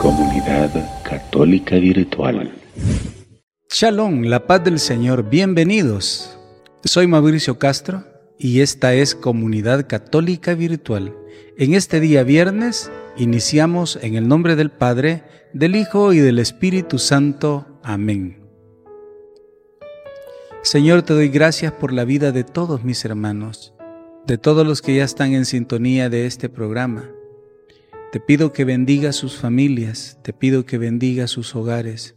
Comunidad Católica Virtual. Shalom, la paz del Señor, bienvenidos. Soy Mauricio Castro y esta es Comunidad Católica Virtual. En este día viernes iniciamos en el nombre del Padre, del Hijo y del Espíritu Santo. Amén. Señor, te doy gracias por la vida de todos mis hermanos, de todos los que ya están en sintonía de este programa. Te pido que bendiga sus familias, te pido que bendiga sus hogares,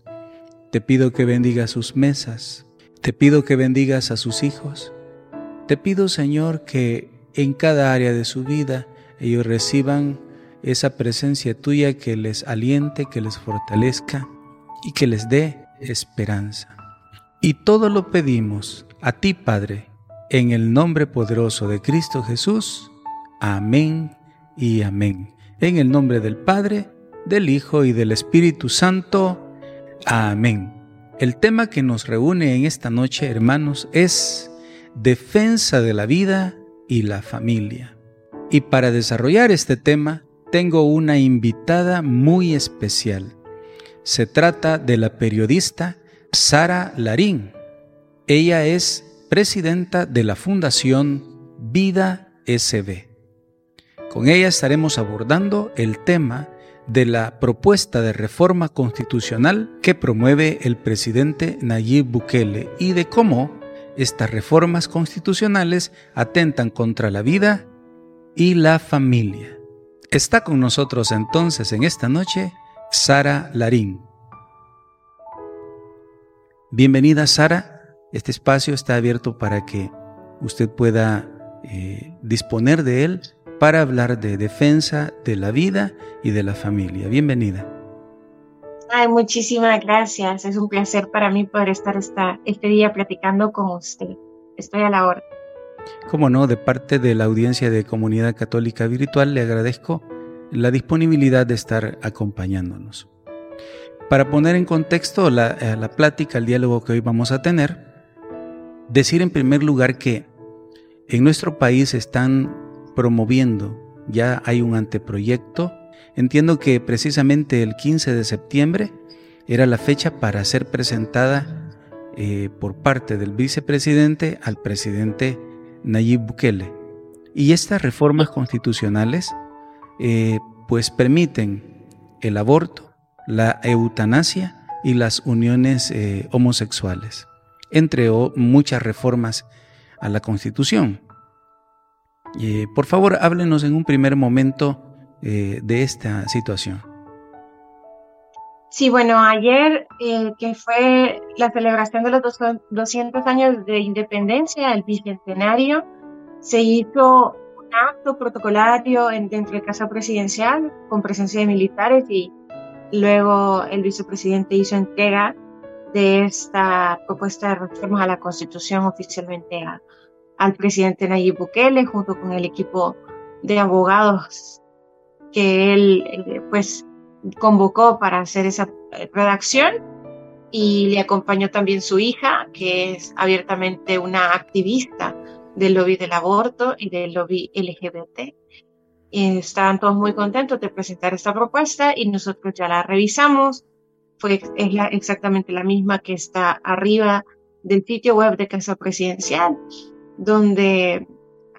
te pido que bendiga sus mesas, te pido que bendigas a sus hijos. Te pido, Señor, que en cada área de su vida ellos reciban esa presencia tuya que les aliente, que les fortalezca y que les dé esperanza. Y todo lo pedimos a ti, Padre, en el nombre poderoso de Cristo Jesús. Amén y amén. En el nombre del Padre, del Hijo y del Espíritu Santo. Amén. El tema que nos reúne en esta noche, hermanos, es defensa de la vida y la familia. Y para desarrollar este tema, tengo una invitada muy especial. Se trata de la periodista Sara Larín. Ella es presidenta de la Fundación Vida SB. Con ella estaremos abordando el tema de la propuesta de reforma constitucional que promueve el presidente Nayib Bukele y de cómo estas reformas constitucionales atentan contra la vida y la familia. Está con nosotros entonces en esta noche Sara Larín. Bienvenida Sara, este espacio está abierto para que usted pueda eh, disponer de él para hablar de defensa de la vida y de la familia. Bienvenida. Ay, muchísimas gracias. Es un placer para mí poder estar esta, este día platicando con usted. Estoy a la hora. Como no, de parte de la audiencia de Comunidad Católica Virtual le agradezco la disponibilidad de estar acompañándonos. Para poner en contexto eh, la, plática, el diálogo que hoy vamos a tener, decir en primer lugar que en nuestro país están promoviendo, ya hay un anteproyecto, entiendo que precisamente el 15 de septiembre era la fecha para ser presentada eh, por parte del vicepresidente al presidente Nayib Bukele. Y estas reformas constitucionales eh, pues permiten el aborto, la eutanasia y las uniones eh, homosexuales, entre muchas reformas a la Constitución. Eh, por favor, háblenos en un primer momento eh, de esta situación. Sí, bueno, ayer que fue la celebración de los 200 años de independencia, el bicentenario, se hizo un acto protocolario dentro de Casa Presidencial con presencia de militares y Luego el vicepresidente hizo entrega de esta propuesta de reforma a la Constitución oficialmente al presidente Nayib Bukele junto con el equipo de abogados que él eh, pues convocó para hacer esa eh, redacción y le acompañó también su hija que es abiertamente una activista del lobby del aborto y del lobby LGBT estaban todos muy contentos de presentar esta propuesta y nosotros ya la revisamos. Fue, es la, exactamente la misma que está arriba del sitio web de Casa Presidencial, donde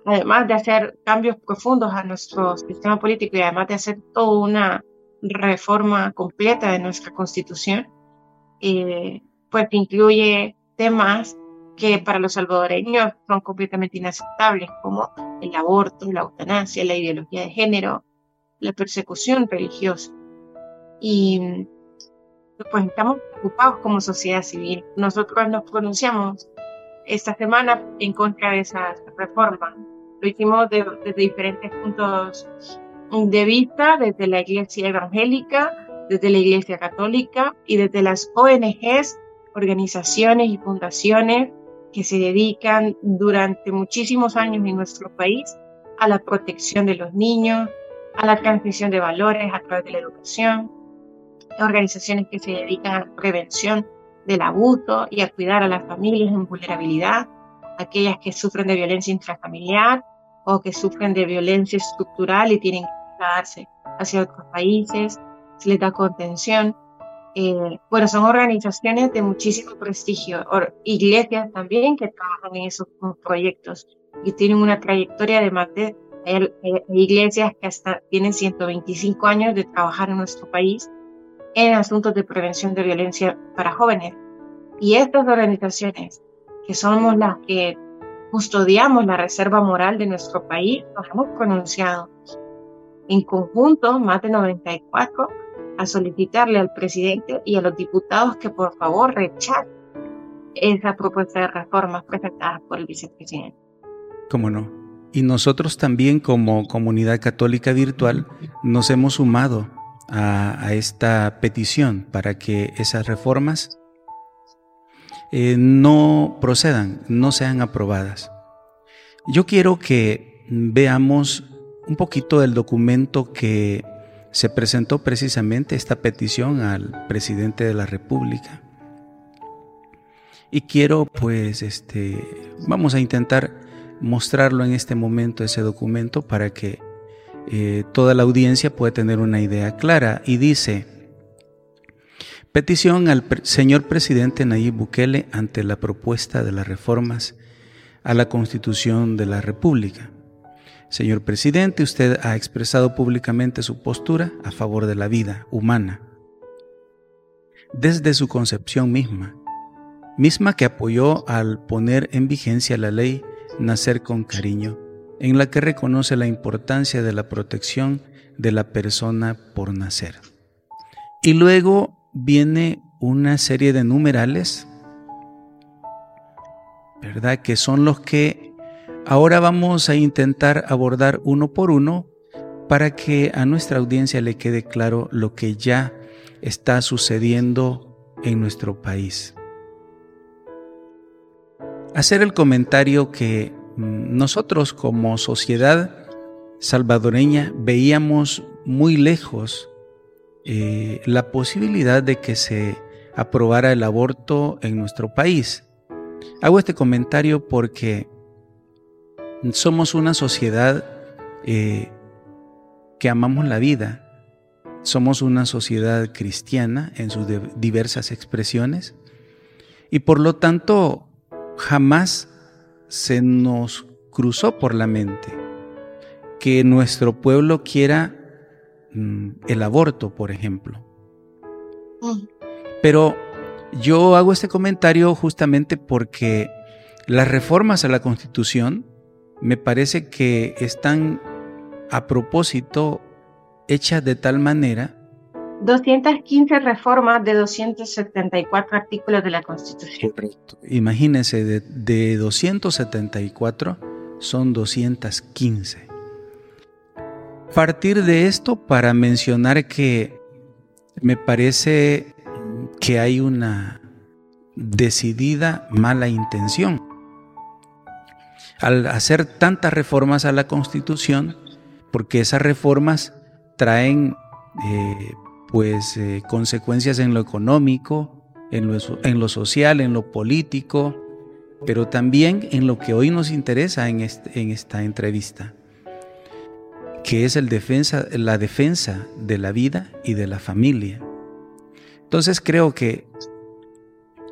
además de hacer cambios profundos a nuestro sistema político y además de hacer toda una reforma completa de nuestra constitución, eh, pues incluye temas que para los salvadoreños son completamente inaceptables, como el aborto, la eutanasia, la ideología de género, la persecución religiosa. Y pues estamos preocupados como sociedad civil. Nosotros nos pronunciamos esta semana en contra de esa reforma. Lo hicimos desde diferentes puntos de vista, desde la Iglesia Evangélica, desde la Iglesia Católica y desde las ONGs, organizaciones y fundaciones que se dedican durante muchísimos años en nuestro país a la protección de los niños, a la transmisión de valores a través de la educación, organizaciones que se dedican a la prevención del abuso y a cuidar a las familias en vulnerabilidad, aquellas que sufren de violencia intrafamiliar o que sufren de violencia estructural y tienen que trasladarse hacia otros países, se les da contención. Eh, bueno, son organizaciones de muchísimo prestigio, iglesias también que trabajan en esos proyectos y tienen una trayectoria de más de iglesias que hasta tienen 125 años de trabajar en nuestro país en asuntos de prevención de violencia para jóvenes. Y estas organizaciones, que somos las que custodiamos la reserva moral de nuestro país, nos hemos pronunciado en conjunto, más de 94, a solicitarle al presidente y a los diputados que por favor rechacen esa propuesta de reformas presentadas por el vicepresidente. ¿Cómo no? Y nosotros también como comunidad católica virtual nos hemos sumado a, esta petición para que esas reformas eh, no procedan, no sean aprobadas. Yo quiero que veamos un poquito del documento que se presentó precisamente esta petición al presidente de la República. Y quiero pues este vamos a intentar mostrarlo en este momento ese documento para que eh, toda la audiencia pueda tener una idea clara. Y dice, petición al señor presidente Nayib Bukele ante la propuesta de las reformas a la Constitución de la República. Señor presidente, usted ha expresado públicamente su postura a favor de la vida humana. Desde su concepción misma, misma que apoyó al poner en vigencia la ley Nacer con Cariño, en la que reconoce la importancia de la protección de la persona por nacer. Y luego viene una serie de numerales, ¿verdad? Que son los que ahora vamos a intentar abordar uno por uno para que a nuestra audiencia le quede claro lo que ya está sucediendo en nuestro país. Hacer el comentario que nosotros como sociedad salvadoreña veíamos muy lejos eh, la posibilidad de que se aprobara el aborto en nuestro país. Hago este comentario porque somos una sociedad eh, que amamos la vida, somos una sociedad cristiana en sus diversas expresiones y por lo tanto jamás se nos cruzó por la mente que nuestro pueblo quiera mm, el aborto, por ejemplo. Mm. Pero yo hago este comentario justamente porque las reformas a la Constitución me parece que están a propósito hechas de tal manera 215 reformas de 274 artículos de la Constitución. Correcto. Imagínense, de, de 274 son 215. Partir de esto para mencionar que me parece que hay una decidida mala intención. Al hacer tantas reformas a la Constitución, porque esas reformas traen eh, pues eh, consecuencias en lo económico, en lo, social, en lo político, pero también en lo que hoy nos interesa en, esta entrevista, que es la defensa de la vida y de la familia. Entonces creo que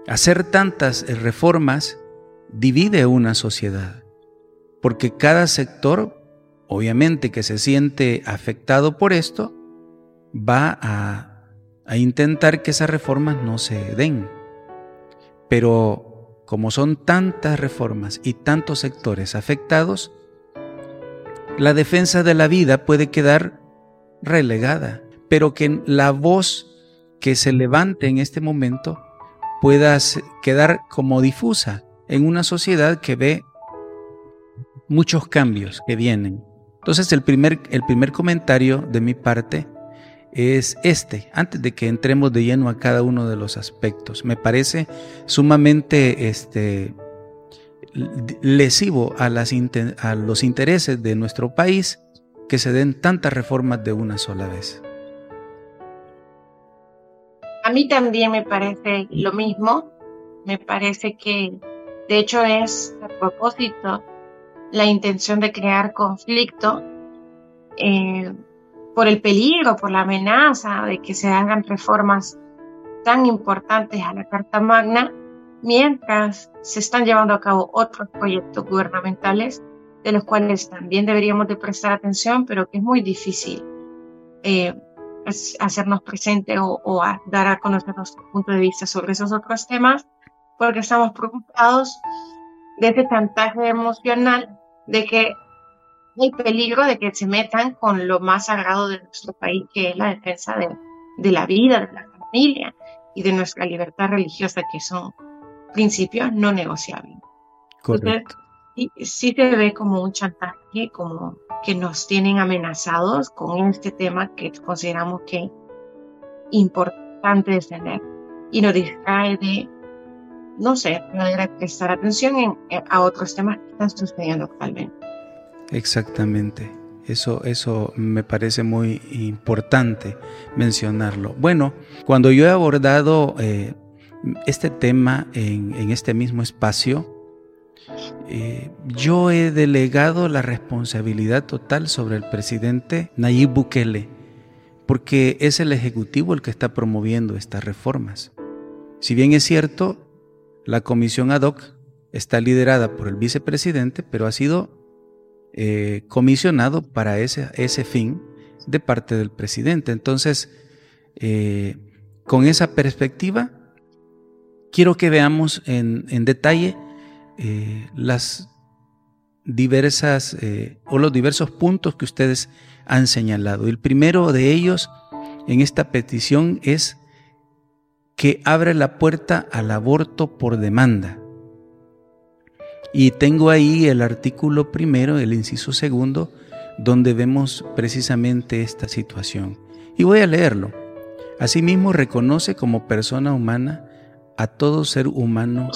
hacer tantas reformas divide una sociedad, porque cada sector, obviamente que se siente afectado por esto, va a, intentar que esas reformas no se den. Pero como son tantas reformas y tantos sectores afectados, la defensa de la vida puede quedar relegada, pero que la voz que se levante en este momento pueda quedar como difusa en una sociedad que ve muchos cambios que vienen. Entonces el primer, el primer comentario de mi parte es este, antes de que entremos de lleno a cada uno de los aspectos. Me parece sumamente este, lesivo a, las, a los intereses de nuestro país que se den tantas reformas de una sola vez. A mí también me parece lo mismo. Me parece que, de hecho, es a propósito la intención de crear conflicto eh, por el peligro, por la amenaza de que se hagan reformas tan importantes a la Carta Magna, mientras se están llevando a cabo otros proyectos gubernamentales de los cuales también deberíamos de prestar atención, pero que es muy difícil eh, hacernos presente o, dar a conocer nuestro punto de vista sobre esos otros temas, porque estamos preocupados de ese chantaje emocional de que hay peligro de que se metan con lo más sagrado de nuestro país, que es la defensa de, de la vida, de la familia y de nuestra libertad religiosa, que son principios no negociables. Correcto. sí, sí se ve como un chantaje, como que nos tienen amenazados con este tema que consideramos que importante de tener y nos distrae de, no sé, de prestar atención en, a otros temas que están sucediendo actualmente. Exactamente. Eso, eso me parece muy importante mencionarlo. Bueno, cuando yo he abordado eh, este tema en, este mismo espacio, eh, yo he delegado la responsabilidad total sobre el presidente Nayib Bukele, porque es el Ejecutivo el que está promoviendo estas reformas. Si bien es cierto, la comisión ad hoc está liderada por el vicepresidente, pero ha sido eh, comisionado para ese, ese, fin de parte del presidente. Entonces, eh, con esa perspectiva, quiero que veamos en, en detalle eh, las diversas o los diversos puntos que ustedes han señalado. El primero de ellos en esta petición es que abre la puerta al aborto por demanda. Y tengo ahí el artículo primero, el inciso segundo, donde vemos precisamente esta situación. Y voy a leerlo. Asimismo reconoce como persona humana a todo ser humano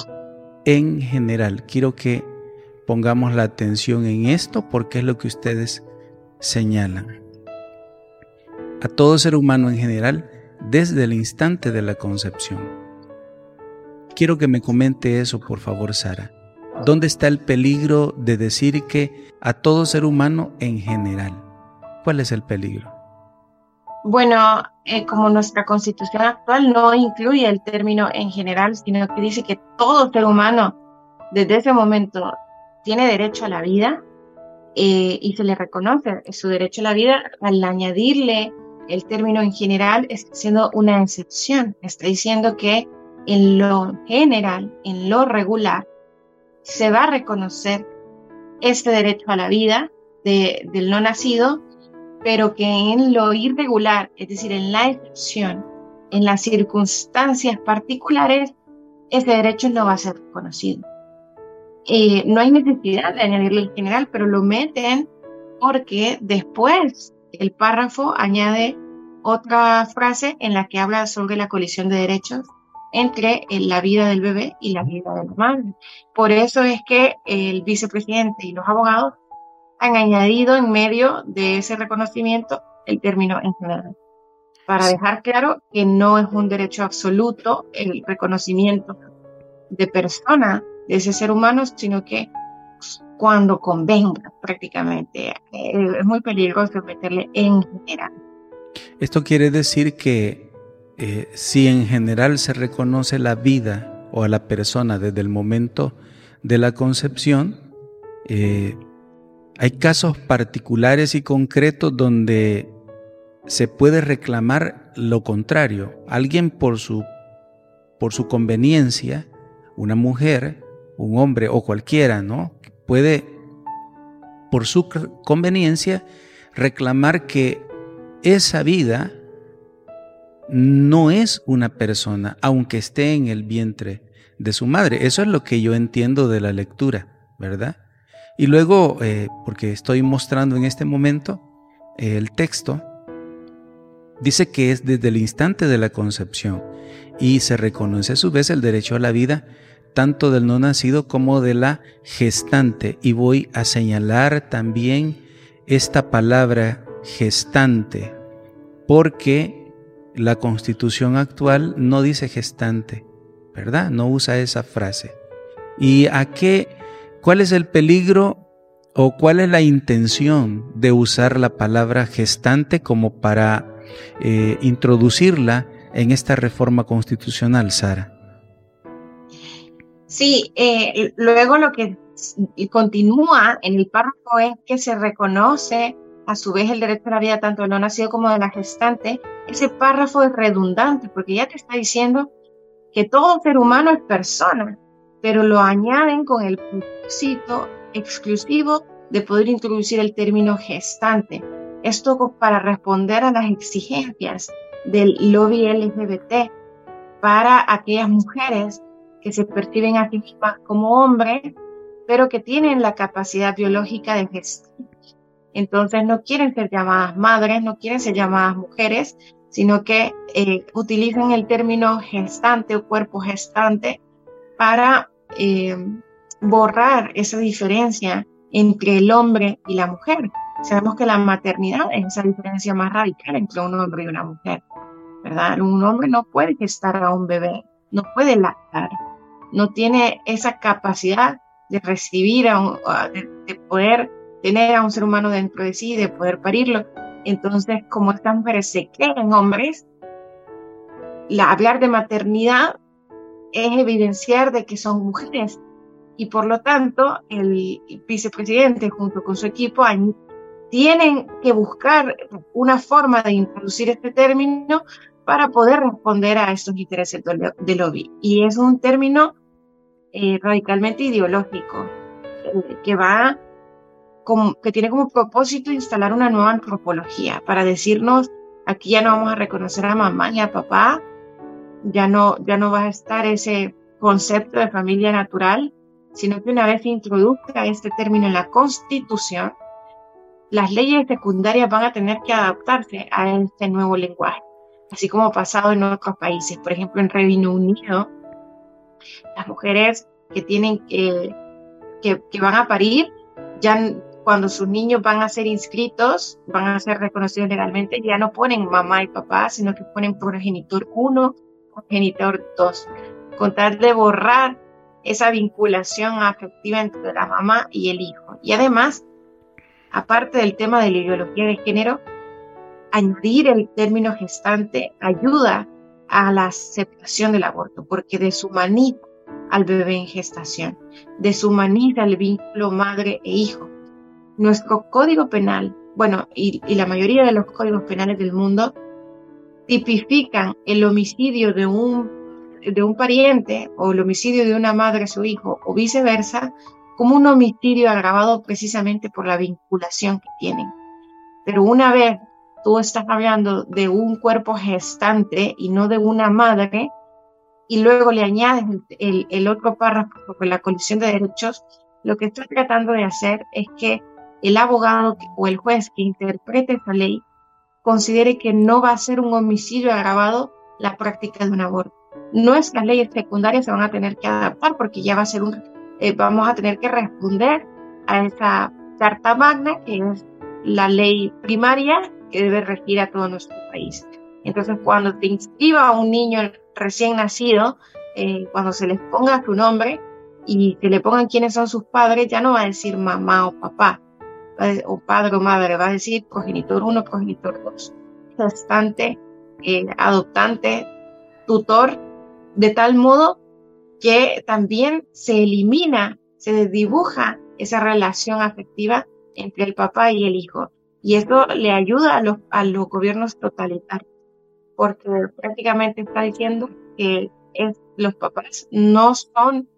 en general. Quiero que pongamos la atención en esto porque es lo que ustedes señalan. A todo ser humano en general desde el instante de la concepción. Quiero que me comente eso, por favor, Sara. ¿Dónde está el peligro de decir que a todo ser humano en general? ¿Cuál es el peligro? Bueno, eh, como nuestra constitución actual no incluye el término en general, sino que dice que todo ser humano desde ese momento tiene derecho a la vida eh, y se le reconoce su derecho a la vida al añadirle el término en general, está siendo una excepción. Está diciendo que en lo general, en lo regular, se va a reconocer este derecho a la vida del no nacido pero que en lo irregular, es decir, en la excepción, en las circunstancias particulares, ese derecho no va a ser reconocido. Eh, no hay necesidad de añadirle el general, pero lo meten porque después el párrafo añade otra frase en la que habla sobre la colisión de derechos entre la vida del bebé y la vida de la madre. Por eso es que el vicepresidente y los abogados han añadido en medio de ese reconocimiento el término en general, para dejar claro que no es un derecho absoluto el reconocimiento de persona de ese ser humano, sino que cuando convenga prácticamente. Eh, es muy peligroso meterle en general. Esto quiere decir que eh, si en general se reconoce la vida o a la persona desde el momento de la concepción, eh, hay casos particulares y concretos donde se puede reclamar lo contrario. Alguien por su, por su conveniencia, una mujer, un hombre o cualquiera, ¿no? Puede, por su conveniencia, reclamar que esa vida no es una persona, aunque esté en el vientre de su madre. Eso es lo que yo entiendo de la lectura, ¿verdad? Y luego, eh, porque estoy mostrando en este momento eh, el texto, dice que es desde el instante de la concepción y se reconoce a su vez el derecho a la vida tanto del no nacido como de la gestante. Y voy a señalar también esta palabra gestante, porque la constitución actual no dice gestante, ¿verdad? No usa esa frase. ¿Y a qué ¿Cuál es el peligro o cuál es la intención de usar la palabra gestante como para eh, introducirla en esta reforma constitucional, Sara? Sí, eh, luego lo que continúa en el párrafo es que se reconoce a su vez el derecho a la vida tanto del no nacido como de la gestante. Ese párrafo es redundante porque ya te está diciendo que todo ser humano es persona, pero lo añaden con el propósito exclusivo de poder introducir el término gestante. Esto para responder a las exigencias del lobby LGBT para aquellas mujeres que se perciben a sí mismas como hombres, pero que tienen la capacidad biológica de gestar. Entonces no quieren ser llamadas madres, no quieren ser llamadas mujeres, sino que eh, utilizan el término gestante o cuerpo gestante para eh, borrar esa diferencia entre el hombre y la mujer. Sabemos que la maternidad es esa diferencia más radical entre un hombre y una mujer, ¿verdad? Un hombre no puede gestar a un bebé, no puede lactar, no tiene esa capacidad de recibir, a de, poder tener a un ser humano dentro de sí, de poder parirlo. Entonces, como estas mujeres se creen hombres, la, hablar de maternidad es evidenciar de que son mujeres y por lo tanto el vicepresidente junto con su equipo tienen que buscar una forma de introducir este término para poder responder a estos intereses del lobby. Y es un término eh, radicalmente ideológico eh, que va que tiene como propósito instalar una nueva antropología para decirnos aquí ya no vamos a reconocer a mamá ni a papá, ya no, ya no va a estar ese concepto de familia natural, sino que una vez se introduzca este término en la Constitución, las leyes secundarias van a tener que adaptarse a este nuevo lenguaje, así como ha pasado en otros países. Por ejemplo, en Reino Unido, las mujeres que tienen que, que van a parir, ya cuando sus niños van a ser inscritos, van a ser reconocidos legalmente, ya no ponen mamá y papá, sino que ponen progenitor 1, progenitor 2, con tal de borrar esa vinculación afectiva entre la mamá y el hijo. Y además, aparte del tema de la ideología de género, añadir el término gestante ayuda a la aceptación del aborto, porque deshumaniza al bebé en gestación, deshumaniza el vínculo madre e hijo. Nuestro código penal, bueno, y, la mayoría de los códigos penales del mundo, tipifican el homicidio de un de un pariente o el homicidio de una madre a su hijo o viceversa como un homicidio agravado precisamente por la vinculación que tienen. Pero una vez tú estás hablando de un cuerpo gestante y no de una madre, y luego le añades el, el, otro párrafo con la colisión de derechos, lo que estoy tratando de hacer es que el abogado o el juez que interprete esa ley considere que no va a ser un homicidio agravado la práctica de un aborto nuestras leyes secundarias se van a tener que adaptar porque ya va a ser un, eh, vamos a tener que responder a esa carta magna que es la ley primaria que debe regir a todo nuestro país. Entonces, cuando te inscriba a un niño recién nacido, eh, cuando se les ponga su nombre y se le pongan quiénes son sus padres, ya no va a decir mamá o papá, o padre o madre, va a decir progenitor 1, progenitor 2, gestante, eh, adoptante, tutor de tal modo que también se elimina, se dibuja esa relación afectiva entre el papá y el hijo. Y esto le ayuda a los, a los gobiernos totalitarios, porque prácticamente está diciendo que los papás no son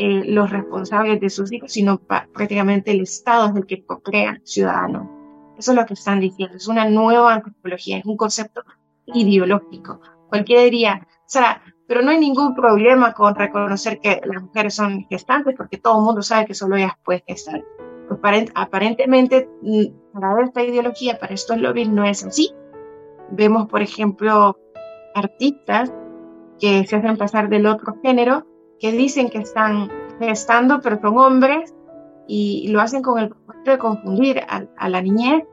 eh, los responsables de sus hijos, sino prácticamente el Estado es el que crea ciudadano. Eso es lo que están diciendo. Es una nueva antropología, es un concepto ideológico. Cualquiera diría, Sara, pero no hay ningún problema con reconocer que las mujeres son gestantes porque todo el mundo sabe que solo ellas pueden gestar. Pues aparentemente, mm, para esta ideología, para estos lobbies no es así. Vemos, por ejemplo, artistas que se hacen pasar del otro género, que dicen que están gestando, pero son hombres, y lo hacen con el propósito de confundir a, la niñez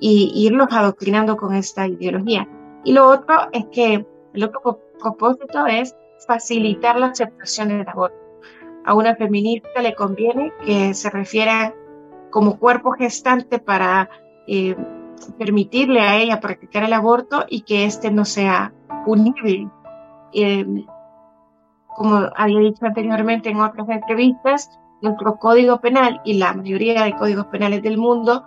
y irlos adoctrinando con esta ideología. Y lo otro es que el otro propósito es facilitar la aceptación del aborto. A una feminista le conviene que se refiera como cuerpo gestante para eh, permitirle a ella practicar el aborto y que éste no sea punible. Eh, como había dicho anteriormente en otras entrevistas, nuestro código penal y la mayoría de códigos penales del mundo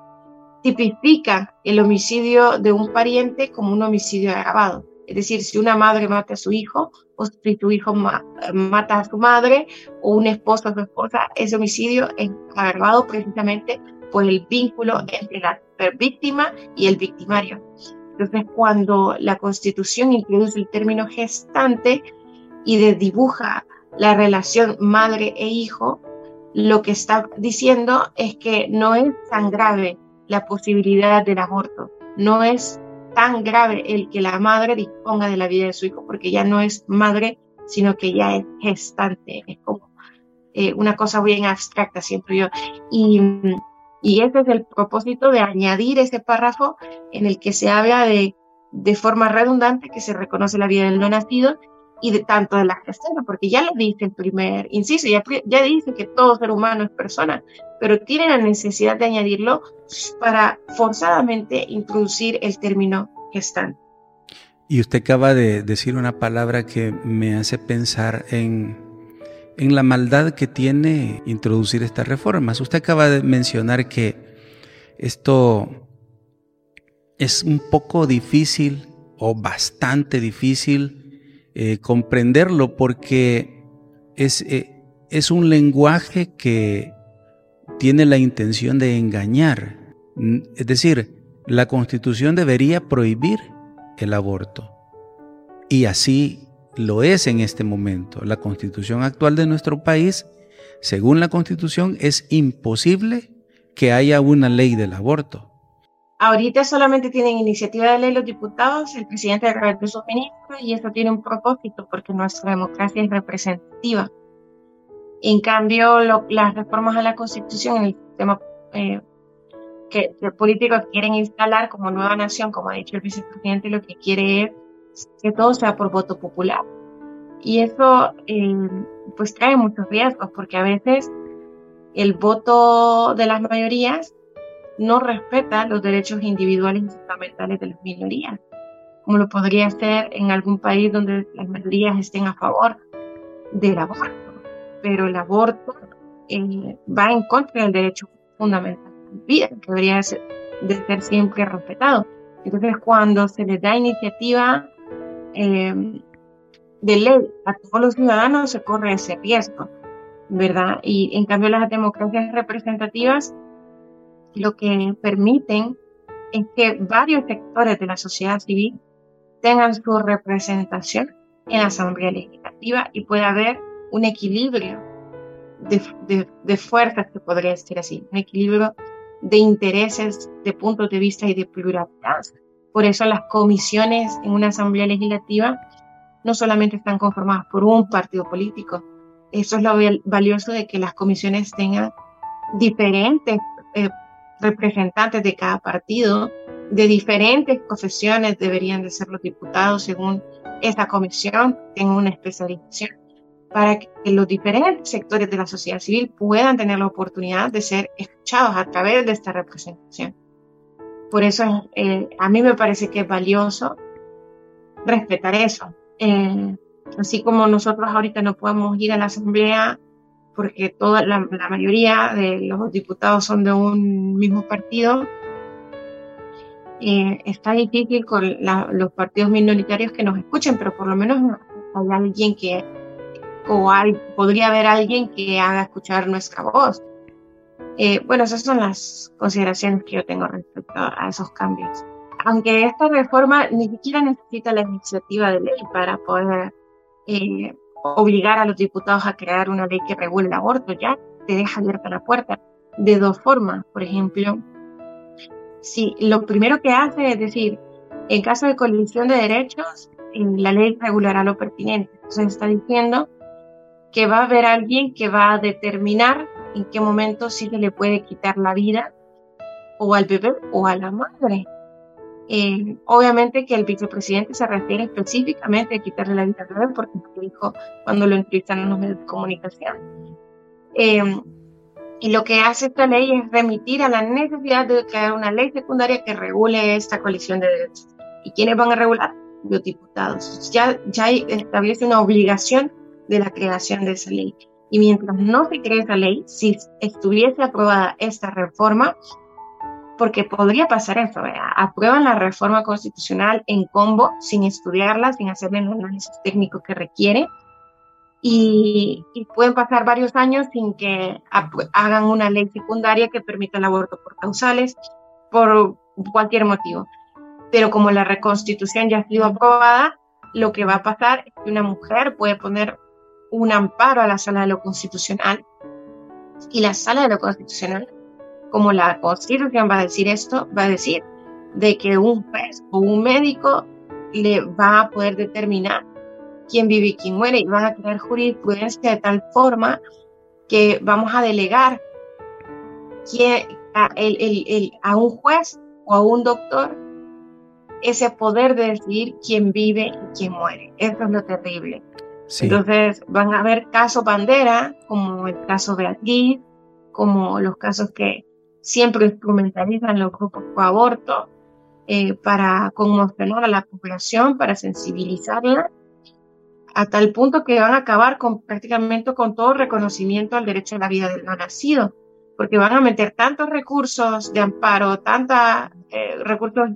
tipifican el homicidio de un pariente como un homicidio agravado. Es decir, si una madre mata a su hijo, o si tu hijo mata a su madre, o un esposo a su esposa, ese homicidio es agravado precisamente por el vínculo entre la víctima y el victimario. Entonces, cuando la Constitución introduce el término gestante y dibuja la relación madre e hijo, lo que está diciendo es que no es tan grave la posibilidad del aborto, no es tan grave el que la madre disponga de la vida de su hijo, porque ya no es madre, sino que ya es gestante, es como eh, una cosa bien abstracta, siento yo. Y, y ese es el propósito de añadir ese párrafo en el que se habla de, de forma redundante que se reconoce la vida del no nacido y de tanto de la gestación, porque ya lo dice el primer inciso, ya, ya dice que todo ser humano es persona, pero tiene la necesidad de añadirlo para forzadamente introducir el término gestante. Y usted acaba de decir una palabra que me hace pensar en, en la maldad que tiene introducir estas reformas. Usted acaba de mencionar que esto es un poco difícil o bastante difícil eh, comprenderlo porque es, eh, es un lenguaje que tiene la intención de engañar. Es decir, la constitución debería prohibir el aborto. Y así lo es en este momento. La constitución actual de nuestro país, según la constitución, es imposible que haya una ley del aborto. Ahorita solamente tienen iniciativa de ley los diputados, el presidente de sus ministros, y eso tiene un propósito porque nuestra democracia es representativa. En cambio, las reformas a la Constitución el sistema eh, que los políticos quieren instalar como nueva nación, como ha dicho el vicepresidente, lo que quiere es que todo sea por voto popular. Y eso eh, pues trae muchos riesgos porque a veces el voto de las mayorías no respeta los derechos individuales y fundamentales de las minorías, como lo podría ser en algún país donde las mayorías estén a favor del aborto. Pero el aborto eh, va en contra del derecho fundamental vida, que debería ser, de ser siempre respetado. Entonces, cuando se les da iniciativa em, de ley a todos los ciudadanos, se corre ese riesgo, ¿verdad? Y en cambio, las democracias representativas lo que permiten es que varios sectores de la sociedad civil tengan su representación en la Asamblea Legislativa y pueda haber un equilibrio de, de, de fuerzas, que podría decir así, un equilibrio de intereses, de puntos de vista y de pluralidad. Por eso las comisiones en una asamblea legislativa no solamente están conformadas por un partido político. Eso es lo valioso de que las comisiones tengan diferentes eh, representantes de cada partido, de diferentes profesiones deberían de ser los diputados según esa comisión, tenga una especialización para que los diferentes sectores de la sociedad civil puedan tener la oportunidad de ser escuchados a través de esta representación. Por eso eh, a mí me parece que es valioso respetar eso. Eh, así como nosotros ahorita no podemos ir a la asamblea porque toda la, mayoría de los diputados son de un mismo partido, eh, está difícil con los partidos minoritarios que nos escuchen, pero por lo menos hay alguien que o podría haber alguien que haga escuchar nuestra voz. Eh, bueno, esas son las consideraciones que yo tengo respecto a esos cambios. Aunque esta reforma ni siquiera necesita la iniciativa de ley para poder eh, obligar a los diputados a crear una ley que regule el aborto, ya te deja abierta la puerta de dos formas. Por ejemplo, si lo primero que hace es decir, en caso de colisión de derechos, la ley regulará lo pertinente. Entonces está diciendo que va a haber alguien que va a determinar en qué momento sí se le puede quitar la vida o al bebé o a la madre. Eh, obviamente que el vicepresidente se refiere específicamente a quitarle la al bebé porque lo dijo cuando lo entrevistaron en los medios de comunicación. Eh, Y lo que hace esta ley es remitir a la necesidad de crear una ley secundaria que regule esta colisión de derechos. ¿Y quiénes van a regular? Los diputados. Ya, ya establece una obligación de la creación de esa ley. Y mientras no se cree esa ley, si estuviese aprobada esta reforma, porque podría pasar eso, aprueban la reforma constitucional en combo, sin estudiarla, sin hacerle el análisis técnico que requiere, y, pueden pasar varios años sin que hagan una ley secundaria que permita el aborto por causales, por cualquier motivo. Pero como la reconstitución ya ha sido aprobada, lo que va a pasar es que una mujer puede poner un amparo a la sala de lo constitucional y la sala de lo constitucional, como la constitución va a decir esto, va a decir de que un juez o un médico le va a poder determinar quién vive y quién muere y van a crear jurisprudencia de tal forma que vamos a delegar a, a un juez o a un doctor ese poder de decidir quién vive y quién muere. Eso es lo terrible. Entonces van a haber casos bandera, como el caso de aquí, como los casos que siempre instrumentalizan los grupos pro aborto eh, para conmocionar a la población, para sensibilizarla, a tal punto que van a acabar con prácticamente con todo reconocimiento al derecho a la vida del no nacido, porque van a meter tantos recursos de amparo, tantos eh, recursos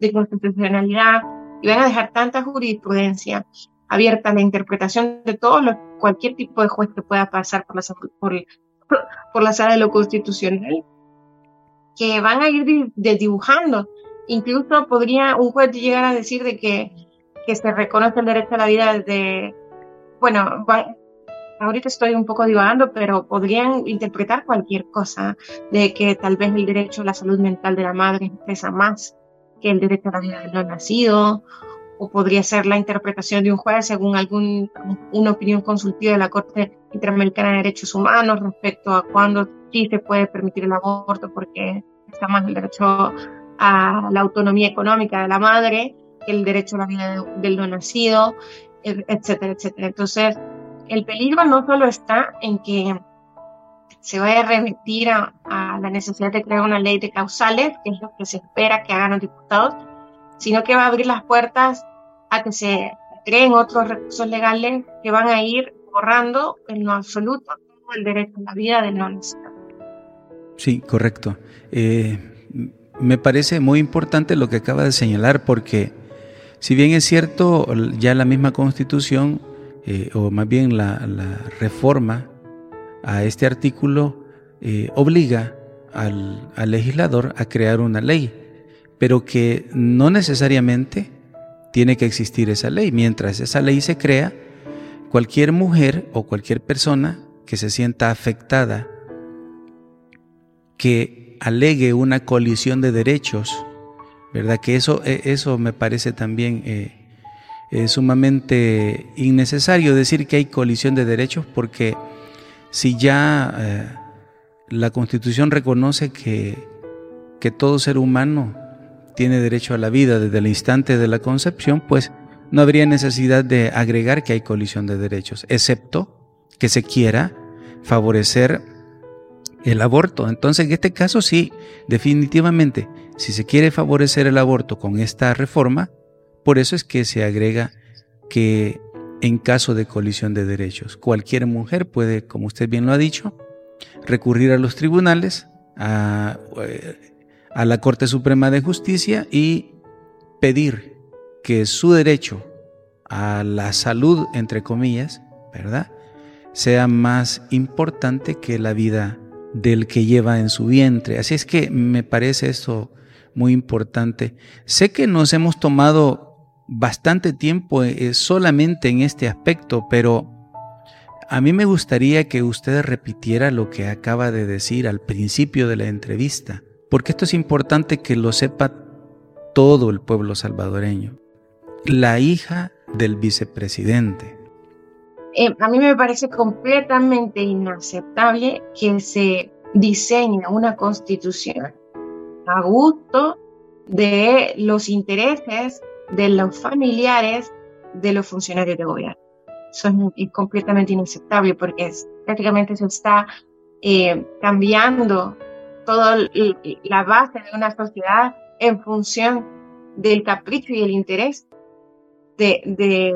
de constitucionalidad y van a dejar tanta jurisprudencia abierta a la interpretación de todo lo, cualquier tipo de juez que pueda pasar por la, por, la sala de lo constitucional, que van a ir dibujando. Incluso podría un juez llegar a decir de que, que se reconoce el derecho a la vida de, bueno, ahorita estoy un poco divagando, pero podrían interpretar cualquier cosa, de que tal vez el derecho a la salud mental de la madre pesa más que el derecho a la vida del no nacido, o podría ser la interpretación de un juez según algún, una opinión consultiva de la Corte Interamericana de Derechos Humanos respecto a cuándo sí se puede permitir el aborto porque está más el derecho a la autonomía económica de la madre que el derecho a la vida del no nacido, etcétera, etcétera. Entonces, el peligro no solo está en que se vaya a remitir a, a la necesidad de crear una ley de causales, que es lo que se espera que hagan los diputados, sino que va a abrir las puertas a que se creen otros recursos legales que van a ir borrando en lo absoluto el derecho a la vida del no Sí, correcto. Eh, me parece muy importante lo que acaba de señalar porque si bien es cierto, ya la misma constitución, eh, o más bien la, reforma a este artículo, eh, obliga al legislador a crear una ley pero que no necesariamente tiene que existir esa ley. Mientras esa ley se crea, cualquier mujer o cualquier persona que se sienta afectada, que alegue una colisión de derechos, ¿verdad? Que eso, e, eso me parece también eh, sumamente innecesario decir que hay colisión de derechos porque si ya eh, la Constitución reconoce que, que todo ser humano tiene derecho a la vida desde el instante de la concepción, pues no habría necesidad de agregar que hay colisión de derechos, excepto que se quiera favorecer el aborto. Entonces, en este caso sí, definitivamente, si se quiere favorecer el aborto con esta reforma, por eso es que se agrega que en caso de colisión de derechos, cualquier mujer puede, como usted bien lo ha dicho, recurrir a los tribunales, a, eh, a la Corte Suprema de Justicia y pedir que su derecho a la salud, entre comillas, ¿verdad? sea más importante que la vida del que lleva en su vientre. Así es que me parece eso muy importante. Sé que nos hemos tomado bastante tiempo eh, solamente en este aspecto, pero a mí me gustaría que usted repitiera lo que acaba de decir al principio de la entrevista porque esto es importante que lo sepa todo el pueblo salvadoreño. La hija del vicepresidente. Eh, a mí me parece completamente inaceptable que se diseñe una constitución a gusto de los intereses de los familiares de los funcionarios de gobierno. Eso es completamente inaceptable porque prácticamente se está eh, cambiando toda la base de una sociedad en función del capricho y el interés de,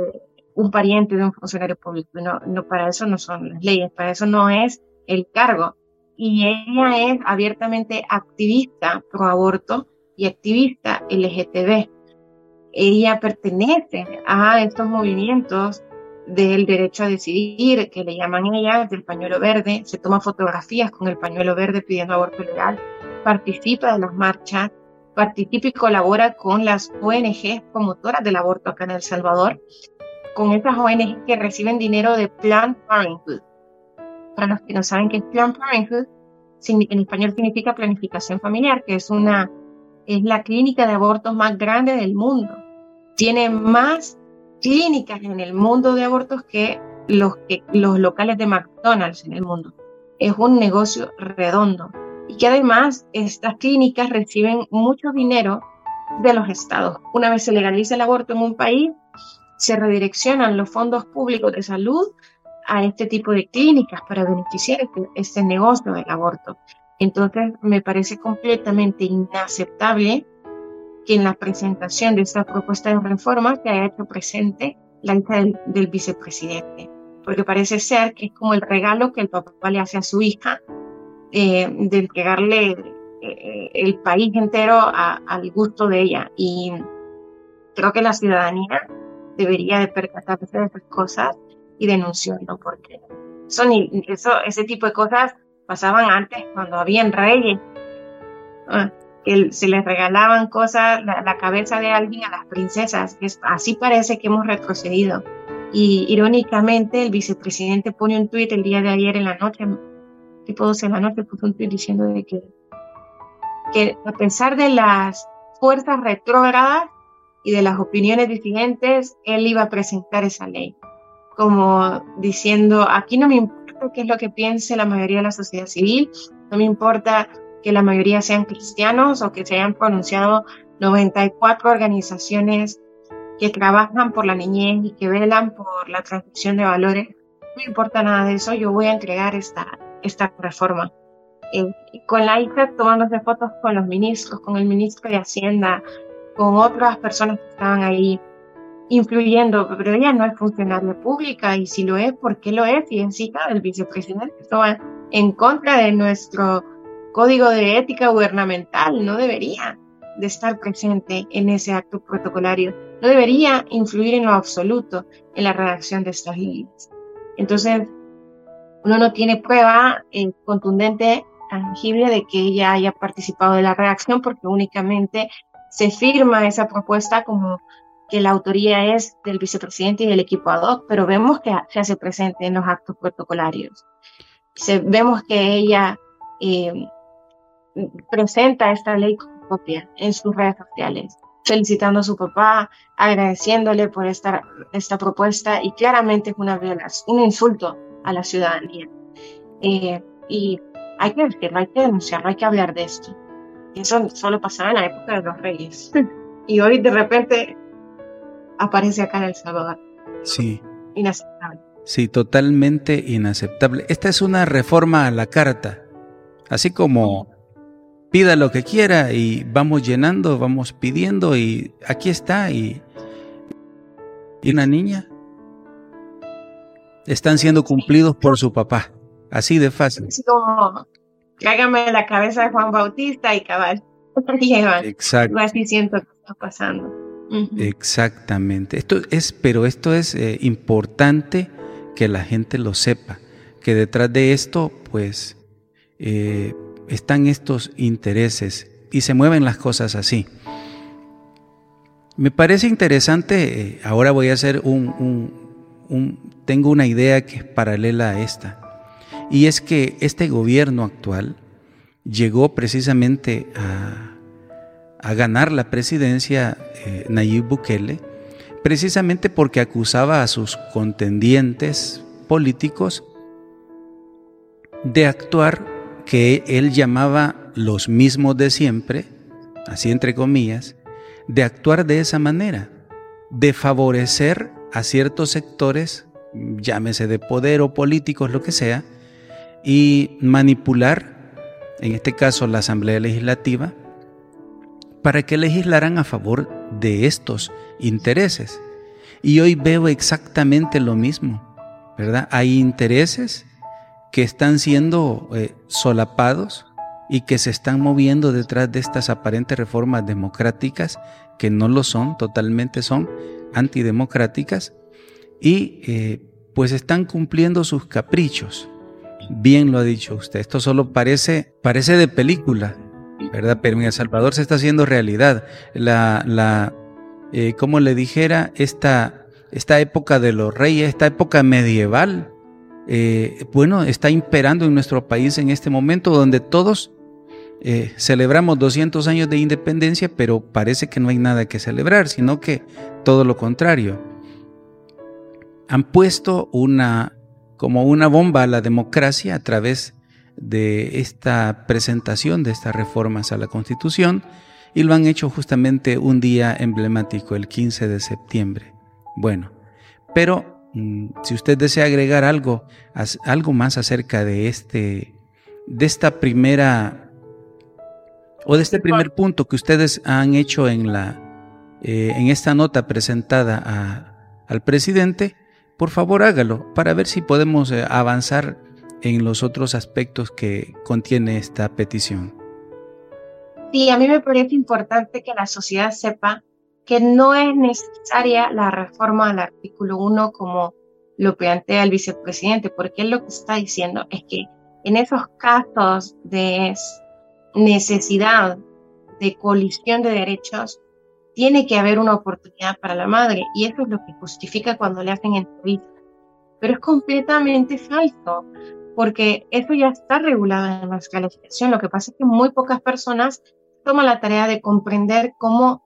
un pariente de un funcionario público. No, no, para eso no son las leyes, para eso no es el cargo. Y ella es abiertamente activista pro aborto y activista LGTB. Ella pertenece a estos movimientos del derecho a decidir, que le llaman ella, del pañuelo verde, se toma fotografías con el pañuelo verde pidiendo aborto legal, participa de las marchas, participa y colabora con las ONG promotoras del aborto acá en El Salvador, con esas ONG que reciben dinero de Planned Parenthood. Para los que no saben qué es Planned Parenthood, en español significa planificación familiar, que es una es la clínica de abortos más grande del mundo. Tiene más clínicas en el mundo de abortos que los, locales de McDonald's en el mundo. Es un negocio redondo. Y que además estas clínicas reciben mucho dinero de los estados. Una vez se legaliza el aborto en un país, se redireccionan los fondos públicos de salud a este tipo de clínicas para beneficiar este, este negocio del aborto. Entonces, me parece completamente inaceptable que en la presentación de esta propuesta de reforma se haya hecho presente la hija del, vicepresidente, porque parece ser que es como el regalo que el papá le hace a su hija eh, de entregarle eh, el país entero al gusto de ella. Y creo que la ciudadanía debería de percatarse de esas cosas y denunciarlo, porque son eso, ese tipo de cosas pasaban antes cuando habían reyes. Ah, se les regalaban cosas, la, cabeza de alguien a las princesas. así parece que hemos retrocedido. Y irónicamente, el vicepresidente pone un tuit el día de ayer en la noche, tipo 12 de la noche, puso un tuit diciendo de que, que a pesar de las fuerzas retrógradas y de las opiniones disidentes, él iba a presentar esa ley. Como diciendo, aquí no me importa qué es lo que piense la mayoría de la sociedad civil, no me importa que la mayoría sean cristianos o que se hayan pronunciado 94 organizaciones que trabajan por la niñez y que velan por la transmisión de valores. No importa nada de eso, yo voy a entregar esta, esta reforma. Eh, con la hija tomándose fotos con los ministros, con el ministro de Hacienda, con otras personas que estaban ahí influyendo, pero ella no es funcionaria pública y si lo es, ¿por qué lo es? Y es hija del vicepresidente. Esto va en contra de nuestro código de ética gubernamental no debería de estar presente en ese acto protocolario, no debería influir en lo absoluto en la redacción de estas leyes. Entonces, uno no tiene prueba eh, contundente, tangible de que ella haya participado de la redacción porque únicamente se firma esa propuesta como que la autoría es del vicepresidente y del equipo ad hoc, pero vemos que se hace presente en los actos protocolarios. Vemos que ella eh, presenta esta ley como copia en sus redes sociales, felicitando a su papá, agradeciéndole por esta, esta propuesta y claramente es una un insulto a la ciudadanía. Eh, y hay que decirlo, hay que denunciarlo, hay que hablar de esto. eso solo pasaba en la época de los reyes. y hoy de repente aparece acá en El Salvador. Sí. Inaceptable. Sí, totalmente inaceptable. Esta es una reforma a la carta. Así como pida lo que quiera y vamos llenando, vamos pidiendo y aquí está y, y una niña están siendo cumplidos por su papá, así de fácil. Es como, cágame la cabeza de Juan Bautista y cabal, Exacto. Así siento que está pasando. Exactamente. Esto es, pero esto es eh, importante que la gente lo sepa, que detrás de esto, pues, eh, están estos intereses y se mueven las cosas así. Me parece interesante, eh, ahora voy a hacer un, tengo una idea que es paralela a esta, y es que este gobierno actual llegó precisamente a, ganar la presidencia eh, Nayib Bukele, precisamente porque acusaba a sus contendientes políticos de actuar que él llamaba los mismos de siempre, así entre comillas, de actuar de esa manera, de favorecer a ciertos sectores, llámese de poder o políticos, lo que sea, y manipular, en este caso la Asamblea Legislativa, para que legislaran a favor de estos intereses. Y hoy veo exactamente lo mismo, ¿verdad? Hay intereses que están siendo eh, solapados y que se están moviendo detrás de estas aparentes reformas democráticas, que no lo son, totalmente son antidemocráticas, y eh, pues están cumpliendo sus caprichos. Bien lo ha dicho usted, esto solo parece, parece de película, ¿verdad? Pero en El Salvador se está haciendo realidad. La, la eh, como le dijera, esta, esta época de los reyes, esta época medieval, eh, bueno, está imperando en nuestro país en este momento donde todos eh, celebramos 200 años de independencia, pero parece que no hay nada que celebrar, sino que todo lo contrario. Han puesto una como una bomba a la democracia a través de esta presentación de estas reformas a la Constitución y lo han hecho justamente un día emblemático, el 15 de septiembre. Bueno, pero si usted desea agregar algo, algo más acerca de este, de esta primera o de este primer punto que ustedes han hecho en la, eh, en esta nota presentada al presidente, por favor hágalo para ver si podemos eh, avanzar en los otros aspectos que contiene esta petición. Sí, a mí me parece importante que la sociedad sepa que no es necesaria la reforma al artículo 1 como lo plantea el vicepresidente, porque él lo que está diciendo es que en esos casos de necesidad de colisión de derechos, tiene que haber una oportunidad para la madre y eso es lo que justifica cuando le hacen entrevistas. Pero es completamente falso, porque eso ya está regulado en nuestra legislación. Lo que pasa es que muy pocas personas toman la tarea de comprender cómo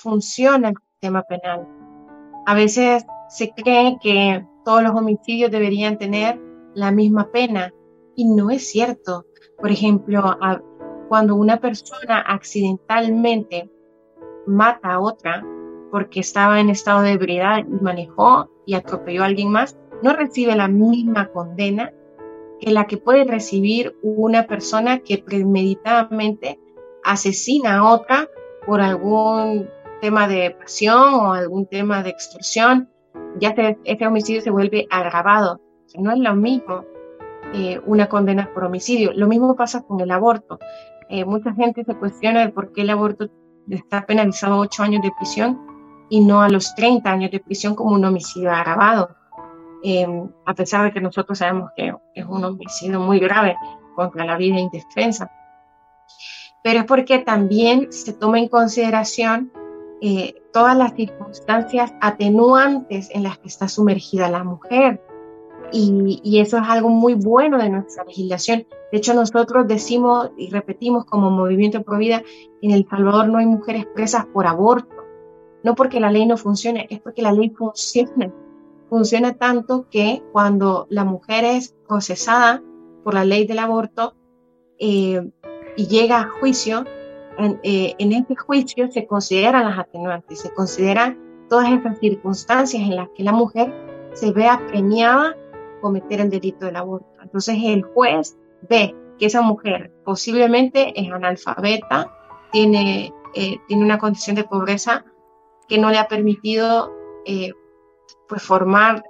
funciona el sistema penal. A veces se cree que todos los homicidios deberían tener la misma pena y no es cierto. Por ejemplo, cuando una persona accidentalmente mata a otra porque estaba en estado de ebriedad y manejó y atropelló a alguien más, no recibe la misma condena que la que puede recibir una persona que premeditadamente asesina a otra por algún tema de pasión o algún tema de extorsión, ya que ese homicidio se vuelve agravado. no es lo mismo eh, una condena por homicidio. Lo mismo pasa con el aborto. Eh, mucha gente se cuestiona de por qué el aborto está penalizado a 8 años de prisión y no a los 30 años de prisión como un homicidio agravado. Em, a pesar de que nosotros sabemos que es un homicidio muy grave contra la vida indefensa. Pero es porque también se toma en consideración eh, todas las circunstancias atenuantes en las que está sumergida la mujer. Y, eso es algo muy bueno de nuestra legislación. De hecho, nosotros decimos y repetimos como Movimiento Pro Vida, en El Salvador no hay mujeres presas por aborto. No porque la ley no funcione, es porque la ley funciona. Funciona tanto que cuando la mujer es procesada por la ley del aborto eh, y llega a juicio, en, eh, este juicio se consideran las atenuantes, se consideran todas esas circunstancias en las que la mujer se vea premiada cometer el delito del aborto. Entonces el juez ve que esa mujer posiblemente es analfabeta, tiene, eh, tiene una condición de pobreza que no le ha permitido eh, pues formar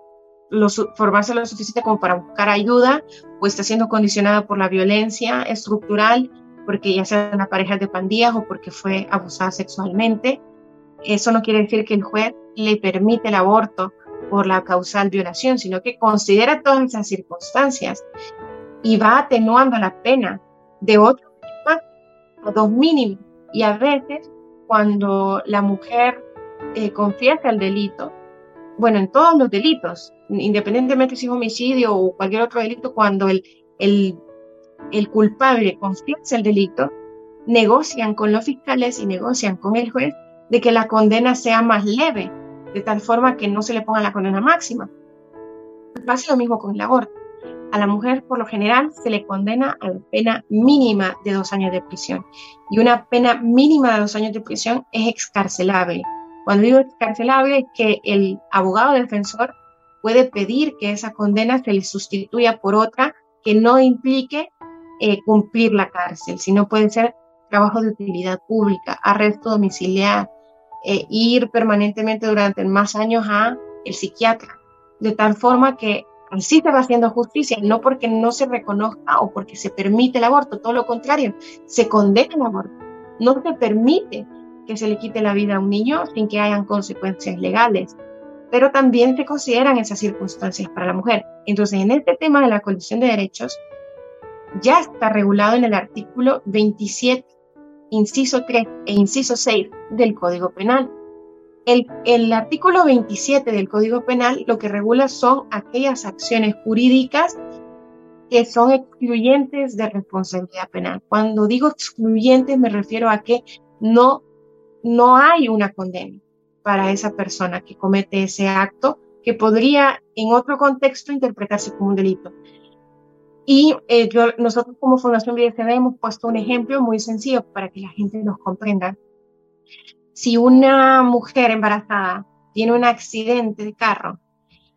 lo, formarse lo suficiente como para buscar ayuda o está siendo condicionada por la violencia estructural porque ya sea una pareja de pandillas o porque fue abusada sexualmente. Eso no quiere decir que el juez le permite el aborto por la causal violación, sino que considera todas esas circunstancias y va atenuando la pena de otro a dos mínimos. Y a veces, cuando la mujer eh, confiesa el delito, bueno, en todos los delitos, independientemente si es homicidio o cualquier otro delito, cuando el, el culpable confiesa el delito, negocian con los fiscales y negocian con el juez de que la condena sea más leve, de tal forma que no se le ponga la condena máxima. Pasa lo mismo con el aborto. A la mujer, por lo general, se le condena a la pena mínima de dos años de prisión. Y una pena mínima de dos años de prisión es excarcelable. Cuando digo excarcelable es que el abogado defensor puede pedir que esa condena se le sustituya por otra que no implique eh, cumplir la cárcel, sino puede ser trabajo de utilidad pública, arresto domiciliar, eh, ir permanentemente durante más años a el psiquiatra, de tal forma que así se va haciendo justicia, no porque no se reconozca o porque se permite el aborto, todo lo contrario, se condena el aborto, no se permite que se le quite la vida a un niño sin que hayan consecuencias legales, pero también se consideran esas circunstancias para la mujer. Entonces, en este tema de la colisión de derechos, ya está regulado en el artículo 27, inciso 3 e inciso 6 del Código Penal. El, el, artículo 27 del Código Penal lo que regula son aquellas acciones jurídicas que son excluyentes de responsabilidad penal. Cuando digo excluyentes me refiero a que no, no hay una condena para esa persona que comete ese acto que podría en otro contexto interpretarse como un delito. Y eh, nosotros como Fundación BSD hemos puesto un ejemplo muy sencillo para que la gente nos comprenda. Si una mujer embarazada tiene un accidente de carro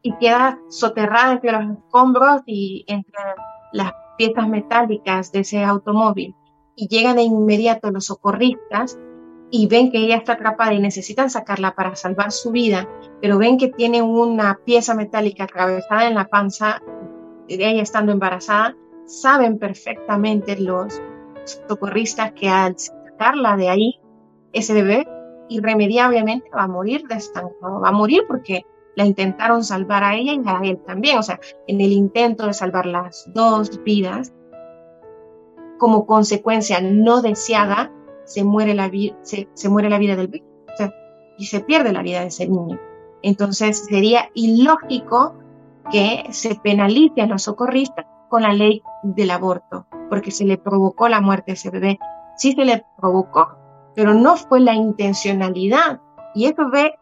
y queda soterrada entre los escombros y entre las piezas metálicas de ese automóvil y llegan de inmediato los socorristas y ven que ella está atrapada y necesitan sacarla para salvar su vida, pero ven que tiene una pieza metálica atravesada en la panza de ella estando embarazada, saben perfectamente los socorristas que al sacarla de ahí, ese bebé irremediablemente va a morir de estancado, va a morir porque la intentaron salvar a ella y a él también, o sea, en el intento de salvar las dos vidas, como consecuencia no deseada, se muere la, se, se muere la vida del bebé y se pierde la vida de ese niño. Entonces sería ilógico que se penalice a los socorristas con la ley del aborto, porque se le provocó la muerte a ese bebé. Sí se le provocó, pero no fue la intencionalidad. Y eso ve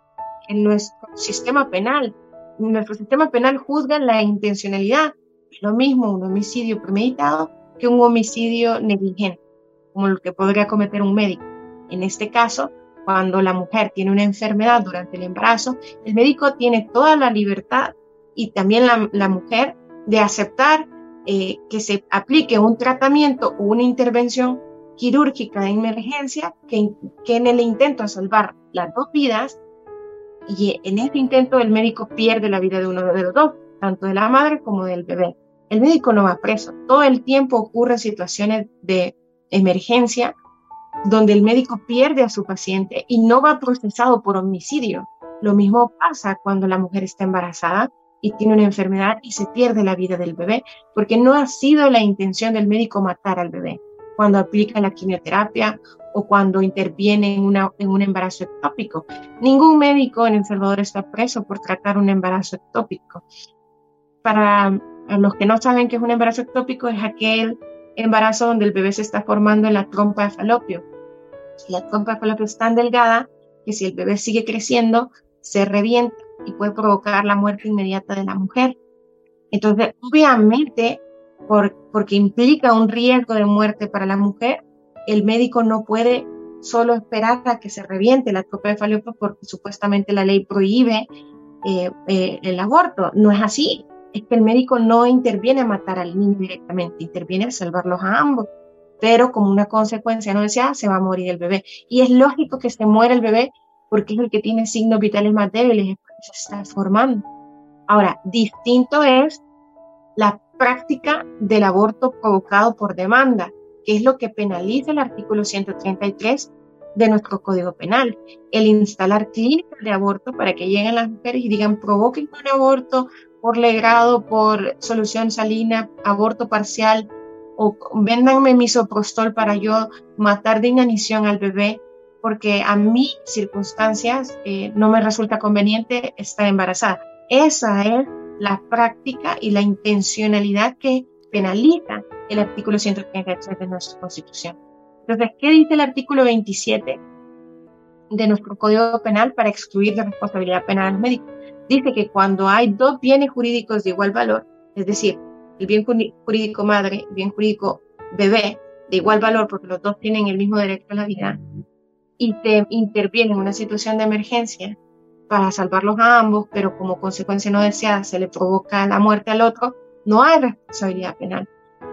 en nuestro sistema penal. Nuestro sistema penal juzga la intencionalidad. Lo mismo un homicidio premeditado que un homicidio negligente, como el que podría cometer un médico. En este caso, cuando la mujer tiene una enfermedad durante el embarazo, el médico tiene toda la libertad y también la, mujer de aceptar eh, que se aplique un tratamiento o una intervención quirúrgica de emergencia que, que en el intento de salvar las dos vidas y en este intento el médico pierde la vida de uno de los dos, tanto de la madre como del bebé. El médico no va preso. Todo el tiempo ocurren situaciones de emergencia donde el médico pierde a su paciente y no va procesado por homicidio. Lo mismo pasa cuando la mujer está embarazada y tiene una enfermedad y se pierde la vida del bebé, porque no ha sido la intención del médico matar al bebé cuando aplica la quimioterapia o cuando interviene en, una, en un embarazo ectópico. Ningún médico en El Salvador está preso por tratar un embarazo ectópico. Para los que no saben qué es un embarazo ectópico, es aquel embarazo donde el bebé se está formando en la trompa de falopio. La trompa de falopio es tan delgada que si el bebé sigue creciendo, se revienta y puede provocar la muerte inmediata de la mujer. Entonces, obviamente, por, porque implica un riesgo de muerte para la mujer, el médico no puede solo esperar a que se reviente la tropa de falopio porque supuestamente la ley prohíbe eh, eh, el aborto. No es así. Es que el médico no interviene a matar al niño directamente, interviene a salvarlos a ambos. Pero como una consecuencia no deseada, se va a morir el bebé. Y es lógico que se muera el bebé porque es el que tiene signos vitales más débiles, se está formando. Ahora, distinto es la práctica del aborto provocado por demanda que es lo que penaliza el artículo 133 de nuestro Código Penal. El instalar clínicas de aborto para que lleguen las mujeres y digan provoquen un aborto por legrado, por solución salina, aborto parcial, o véndanme misoprostol para yo matar de inanición al bebé, porque a mí circunstancias eh, no me resulta conveniente estar embarazada. Esa es la práctica y la intencionalidad que penaliza el artículo 133 de nuestra Constitución. Entonces, ¿qué dice el artículo 27 de nuestro Código Penal para excluir la responsabilidad penal a los médicos? Dice que cuando hay dos bienes jurídicos de igual valor, es decir, el bien jurídico madre, el bien jurídico bebé, de igual valor porque los dos tienen el mismo derecho a la vida, y te interviene en una situación de emergencia para salvarlos a ambos, pero como consecuencia no deseada se le provoca la muerte al otro, no hay responsabilidad penal.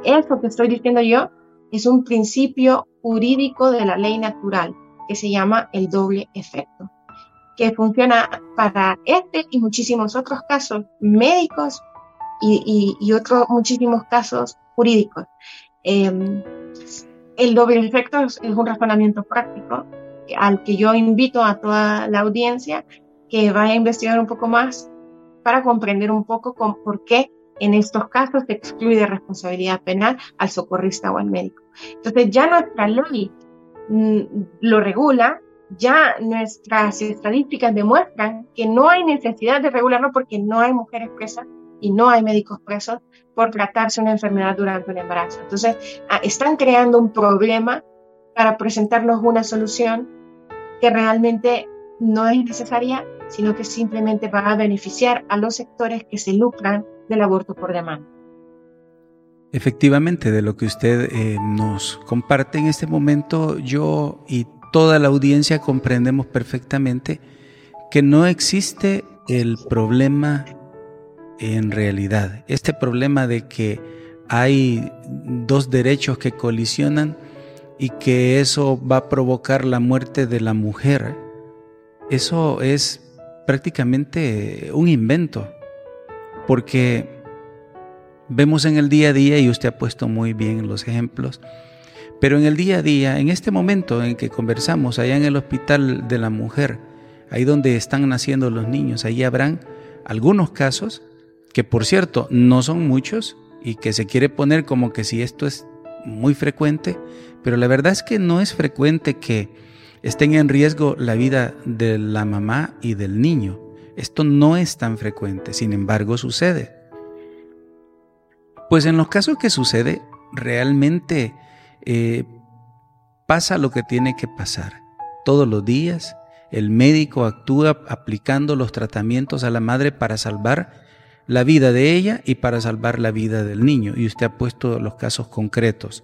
Eso que estoy diciendo yo es un principio jurídico de la ley natural que se llama el doble efecto, que funciona para este y muchísimos otros casos médicos y, otros muchísimos casos jurídicos. Em, el doble efecto es, un razonamiento práctico al que yo invito a toda la audiencia que vaya a investigar un poco más para comprender un poco con, por qué en estos casos se excluye responsabilidad penal al socorrista o al médico. Entonces ya nuestra ley mm, lo regula, ya nuestras estadísticas demuestran que no hay necesidad de regularlo porque no hay mujeres presas y no hay médicos presos por tratarse una enfermedad durante un embarazo. Entonces, ah, están creando un problema para presentarnos una solución que realmente no es necesaria, sino que simplemente va a beneficiar a los sectores que se lucran del aborto por demanda. Efectivamente, de lo que usted eh, nos comparte en este momento, yo y toda la audiencia comprendemos perfectamente que no existe el problema en realidad. Este problema de que hay dos derechos que colisionan y que eso va a provocar la muerte de la mujer, eso es prácticamente un invento, porque vemos en el día a día, y usted ha puesto muy bien los ejemplos, pero en el día a día, en este momento en que conversamos, allá en el hospital de la mujer, ahí donde están naciendo los niños, ahí habrán algunos casos que por cierto no son muchos y que se quiere poner como que si esto es muy frecuente, pero la verdad es que no es frecuente que estén en riesgo la vida de la mamá y del niño. Esto no es tan frecuente, sin embargo sucede. Pues en los casos que sucede, realmente eh, pasa lo que tiene que pasar. Todos los días el médico actúa aplicando los tratamientos a la madre para salvar la vida de ella y para salvar la vida del niño. Y usted ha puesto los casos concretos.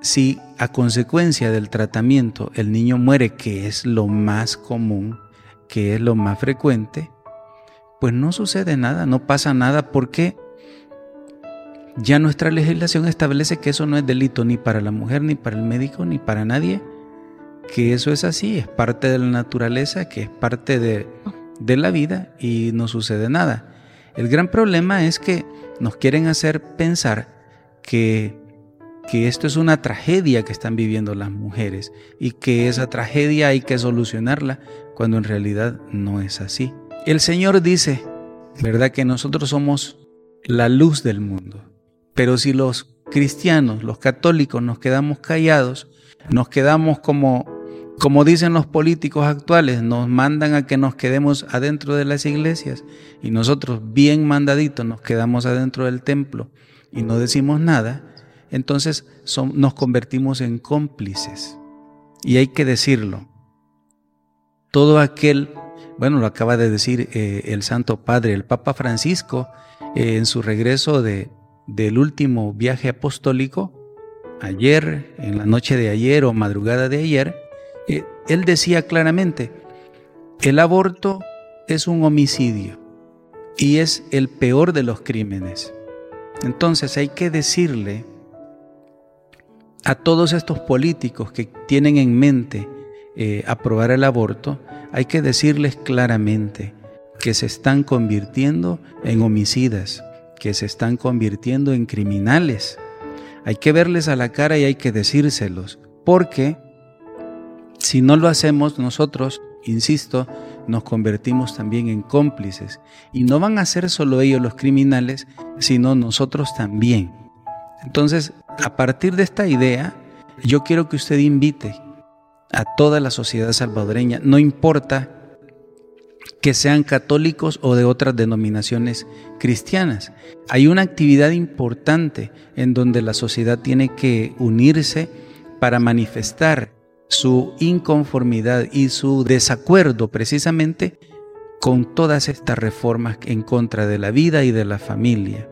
Si a consecuencia del tratamiento el niño muere, que es lo más común, que es lo más frecuente, pues no sucede nada, no pasa nada porque ya nuestra legislación establece que eso no es delito ni para la mujer, ni para el médico, ni para nadie, que eso es así, es parte de la naturaleza, que es parte de, de la vida y no sucede nada. El gran problema es que nos quieren hacer pensar que, que esto es una tragedia que están viviendo las mujeres y que esa tragedia hay que solucionarla cuando en realidad no es así. El Señor dice, ¿verdad? Que nosotros somos la luz del mundo. Pero si los cristianos, los católicos, nos quedamos callados, nos quedamos como como dicen los políticos actuales, nos mandan a que nos quedemos adentro de las iglesias y nosotros bien mandaditos nos quedamos adentro del templo y no decimos nada, entonces nos convertimos en cómplices. Y hay que decirlo. Todo aquel, bueno, lo acaba de decir eh, el Santo Padre, el Papa Francisco, eh, en su regreso de, del último viaje apostólico, ayer, en la noche de ayer o madrugada de ayer, eh, él decía claramente, el aborto es un homicidio y es el peor de los crímenes. Entonces hay que decirle a todos estos políticos que tienen en mente eh, aprobar el aborto, hay que decirles claramente que se están convirtiendo en homicidas, que se están convirtiendo en criminales. Hay que verles a la cara y hay que decírselos, porque si no lo hacemos nosotros, insisto, nos convertimos también en cómplices. Y no van a ser solo ellos los criminales, sino nosotros también. Entonces, a partir de esta idea, yo quiero que usted invite a toda la sociedad salvadoreña, no importa que sean católicos o de otras denominaciones cristianas. Hay una actividad importante en donde la sociedad tiene que unirse para manifestar su inconformidad y su desacuerdo precisamente con todas estas reformas en contra de la vida y de la familia.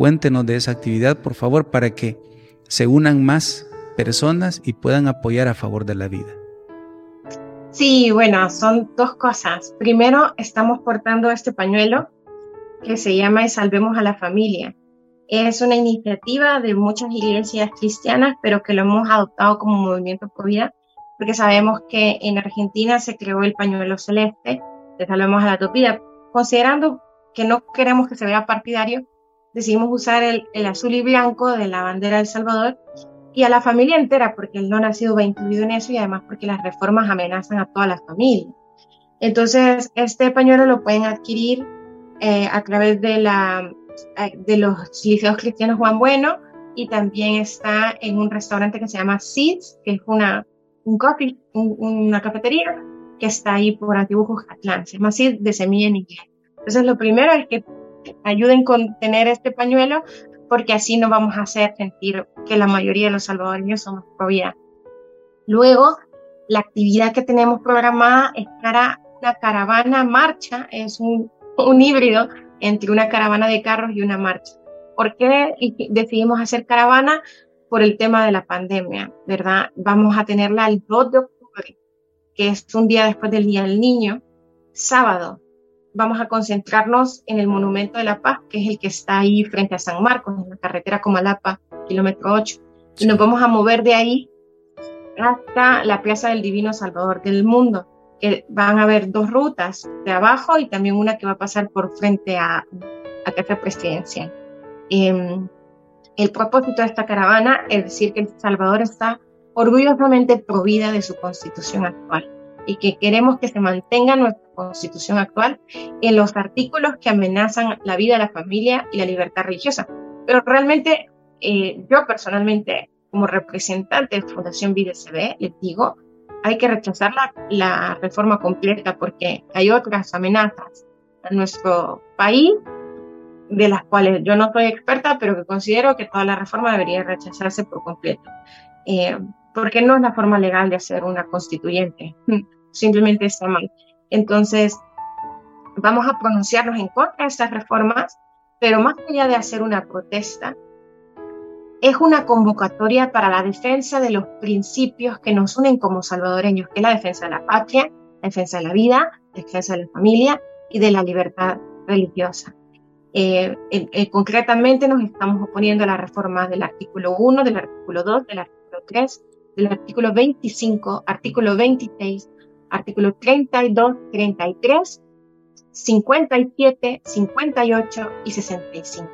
Cuéntenos de esa actividad, por favor, para que se unan más personas y puedan apoyar a favor de la vida. Sí, bueno, son dos cosas. Primero, estamos portando este pañuelo que se llama Salvemos a la Familia. Es una iniciativa de muchas iglesias cristianas, pero que lo hemos adoptado como movimiento por vida, porque sabemos que en Argentina se creó el pañuelo celeste de Salvemos a la Utopía. Considerando que no queremos que se vea partidario, decidimos usar el, el azul y blanco de la bandera de El Salvador y a la familia entera, porque él no ha sido va incluido en eso y además porque las reformas amenazan a toda la familia. Entonces, este pañuelo lo pueden adquirir eh, a través de, la, eh, de los liceos cristianos Juan Bueno y también está en un restaurante que se llama Seeds, que es una, un coffee, una cafetería que está ahí por Antiguo Jujatlán, se llama Seeds de semilla en inglés. Entonces, lo primero es que ayuden con tener este pañuelo porque así no vamos a hacer sentir que la mayoría de los salvadoreños somos pro Luego, la actividad que tenemos programada es para una caravana marcha, es un, un híbrido entre una caravana de carros y una marcha. ¿Por qué decidimos hacer caravana? Por el tema de la pandemia, ¿verdad? Vamos a tenerla el 2 de octubre, que es un día después del Día del Niño, sábado, vamos a concentrarnos en el Monumento de la Paz, que es el que está ahí frente a San Marcos, en la carretera Comalapa, kilómetro 8. Y nos vamos a mover de ahí hasta la Plaza del Divino Salvador del Mundo, que van a haber dos rutas de abajo y también una que va a pasar por frente a, a Casa Presidencial. Em, el propósito de esta caravana es decir que El Salvador está orgullosamente provida de su constitución actual y que queremos que se mantenga nuestra constitución actual en los artículos que amenazan la vida la familia y la libertad religiosa. Pero realmente eh, yo personalmente, como representante de Fundación Vida CB, les digo, hay que rechazar la, la reforma completa porque hay otras amenazas a nuestro país de las cuales yo no soy experta, pero que considero que toda la reforma debería rechazarse por completo. Eh, porque no es la forma legal de hacer una constituyente, simplemente está mal. Entonces, vamos a pronunciarnos en contra de estas reformas, pero más allá de hacer una protesta, es una convocatoria para la defensa de los principios que nos unen como salvadoreños, que es la defensa de la patria, la defensa de la vida, la defensa de la familia y de la libertad religiosa. Eh, eh, concretamente nos estamos oponiendo a la reforma del artículo 1, del artículo 2, del artículo 3, del artículo 25, artículo 26, artículo 32, 33, 57, 58 y 65.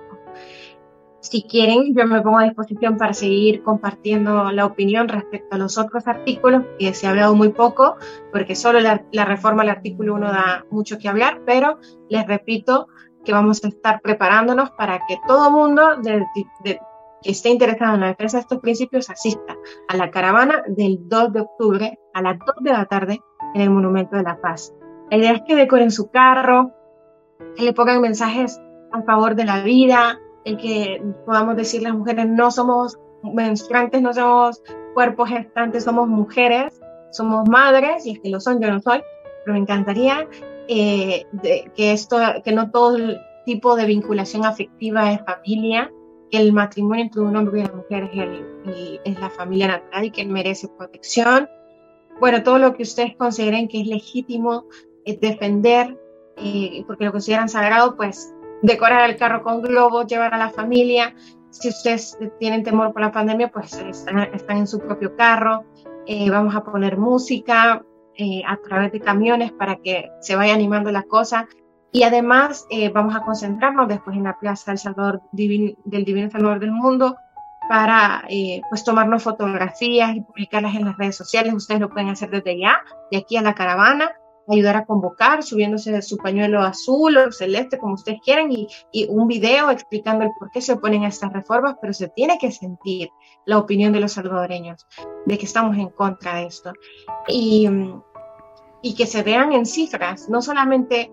Si quieren, yo me pongo a disposición para seguir compartiendo la opinión respecto a los otros artículos, que se ha hablado muy poco, porque solo la, reforma al artículo 1 da mucho que hablar, pero les repito que vamos a estar preparándonos para que todo mundo que esté interesado en la defensa de estos principios asista a la caravana del 2 de octubre a las 2 de la tarde en el Monumento de la Paz. La idea es que decoren su carro, que le pongan mensajes a favor de la vida, el que podamos decir las mujeres no somos menstruantes, no somos cuerpos gestantes, somos mujeres, somos madres, y es que lo son, yo no soy, pero me encantaría eh, que esto, que no todo tipo de vinculación afectiva es familia, el matrimonio entre un hombre y una mujer es, es la familia natural y que merece protección, bueno, todo lo que ustedes consideren que es legítimo es defender, eh, porque lo consideran sagrado, pues decorar el carro con globos, llevar a la familia. Si ustedes tienen temor por la pandemia, pues están, en su propio carro. Eh, vamos a poner música eh, a través de camiones para que se vaya animando la cosa. Y además vamos a concentrarnos después en la Plaza del Salvador del Divino Salvador del Mundo para eh, pues tomarnos fotografías y publicarlas en las redes sociales. Ustedes lo pueden hacer desde ya, de aquí a la caravana, ayudar a convocar, subiéndose de su pañuelo azul o celeste, como ustedes quieran, y, y, un video explicando el por qué se oponen a estas reformas, pero se tiene que sentir la opinión de los salvadoreños, de que estamos en contra de esto. Y, y que se vean en cifras, no solamente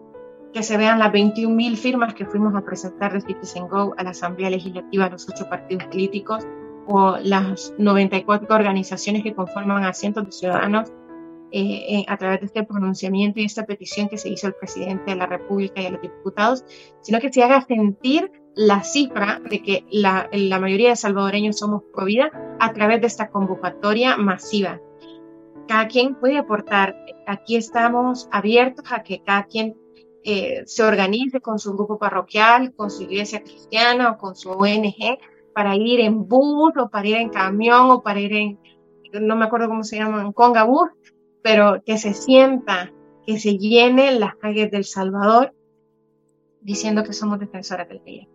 que se vean las 21.000 firmas que fuimos a presentar de Citizen Go a la Asamblea Legislativa, los ocho partidos políticos o las 94 organizaciones que conforman a cientos de ciudadanos eh, eh, a través de este pronunciamiento y esta petición que se hizo al presidente de la República y a los diputados, sino que se haga sentir la cifra de que la, la mayoría de salvadoreños somos pro vida a través de esta convocatoria masiva. Cada quien puede aportar. Aquí estamos abiertos a que cada quien eh, se organice con su grupo parroquial, con su iglesia cristiana o con su ONG para ir en bus o para ir en camión o para ir en, no me acuerdo cómo se llama, conga bus, pero que se sienta, que se llene las calles del Salvador diciendo que somos defensores del día.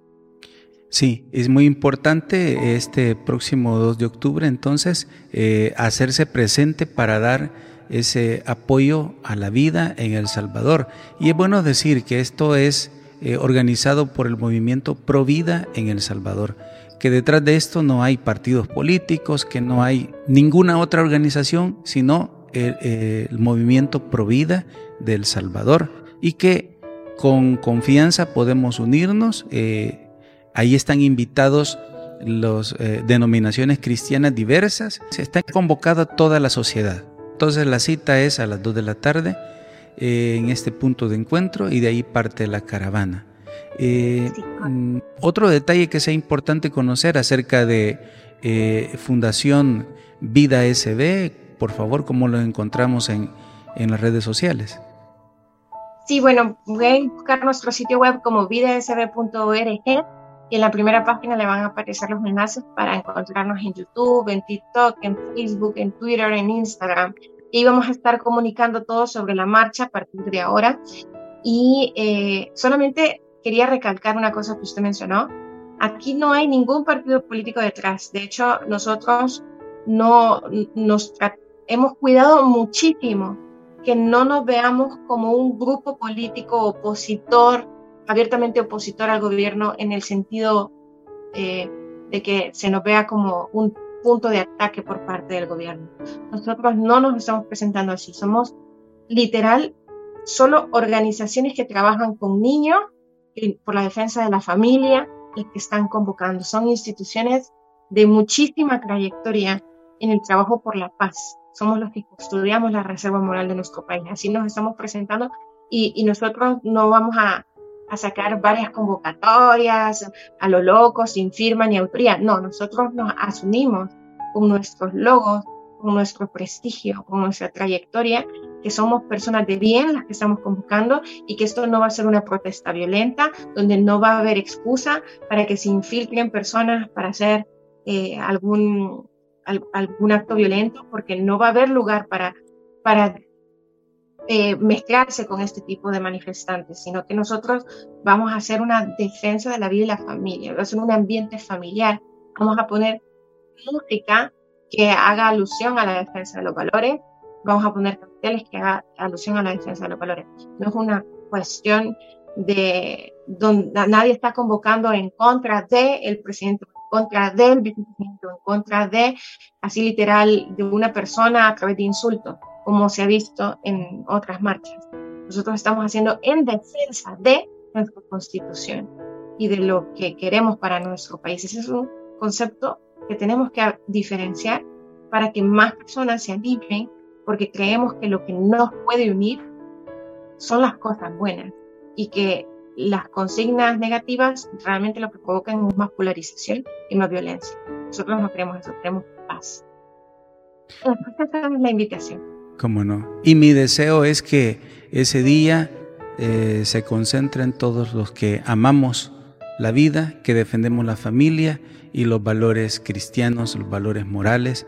Sí, es muy importante este próximo 2 de octubre entonces eh, hacerse presente para dar ese apoyo a la vida en El Salvador. Y es bueno decir que esto es eh, organizado por el movimiento Pro Vida en El Salvador, que detrás de esto no hay partidos políticos, que no hay ninguna otra organización, sino el, movimiento Pro Vida de El Salvador y que con confianza podemos unirnos. Eh, ahí están invitados las eh, denominaciones cristianas diversas. Se está convocada toda la sociedad. Entonces la cita es a las 2 de la tarde eh, en este punto de encuentro y de ahí parte la caravana. Mm, otro detalle que sea importante conocer acerca de Fundación Vida SB, por favor, ¿cómo lo encontramos en, en las redes sociales? Sí, bueno, pueden buscar nuestro sitio web como vidasb.org y en la primera página le van a aparecer los enlaces para encontrarnos en YouTube, en TikTok, en Facebook, en Twitter, en Instagram. Y vamos a estar comunicando todo sobre la marcha a partir de ahora. Y eh, solamente quería recalcar una cosa que usted mencionó. Aquí no hay ningún partido político detrás. De hecho, nosotros no nos hemos cuidado muchísimo que no nos veamos como un grupo político opositor, abiertamente opositor al gobierno en el sentido eh, de que se nos vea como un punto de ataque por parte del gobierno. Nosotros no nos estamos presentando así, somos literal solo organizaciones que trabajan con niños por la defensa de la familia y que están convocando. Son instituciones de muchísima trayectoria en el trabajo por la paz somos los que custodiamos la reserva moral de nuestro país. Así nos estamos presentando y, nosotros no vamos a, a, sacar varias convocatorias a lo loco, sin firma ni autoría. No, nosotros nos asumimos con nuestros logos, con nuestro prestigio, con nuestra trayectoria, que somos personas de bien las que estamos convocando y que esto no va a ser una protesta violenta, donde no va a haber excusa para que se infiltren personas para hacer eh, algún algún acto violento, porque no va a haber lugar para, para eh, mezclarse con este tipo de manifestantes, sino que nosotros vamos a hacer una defensa de la vida y la familia, va a ser un ambiente familiar, vamos a poner música que haga alusión a la defensa de los valores, vamos a poner carteles que haga alusión a la defensa de los valores. No es una cuestión de donde nadie está convocando en contra del el presidente contra del vicepresidente, en contra de, así literal, de una persona a través de insultos, como se ha visto en otras marchas. Nosotros estamos haciendo en defensa de nuestra constitución y de lo que queremos para nuestro país. Ese es un concepto que tenemos que diferenciar para que más personas se animen, porque creemos que lo que nos puede unir son las cosas buenas y que las consignas negativas realmente lo que provocan es más polarización y más violencia. Nosotros no queremos eso, queremos paz. Esa es la invitación. ¿Cómo no? Y mi deseo es que ese día eh, se concentren todos los que amamos la vida, que defendemos la familia y los valores cristianos, los valores morales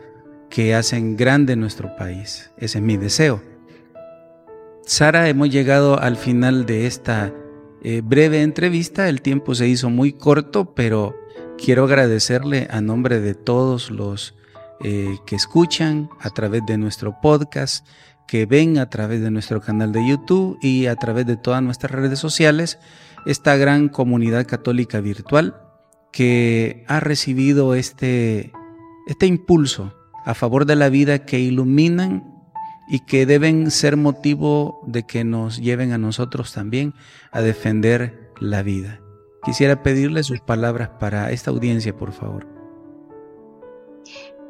que hacen grande nuestro país. Ese es mi deseo. Sara, hemos llegado al final de esta eh, breve entrevista. El tiempo se hizo muy corto, pero quiero agradecerle a nombre de todos los eh, que escuchan a través de nuestro podcast, que ven a través de nuestro canal de YouTube y a través de todas nuestras redes sociales, esta gran comunidad católica virtual que ha recibido este, este impulso a favor de la vida que iluminan y que deben ser motivo de que nos lleven a nosotros también a defender la vida. Quisiera pedirle sus palabras para esta audiencia, por favor.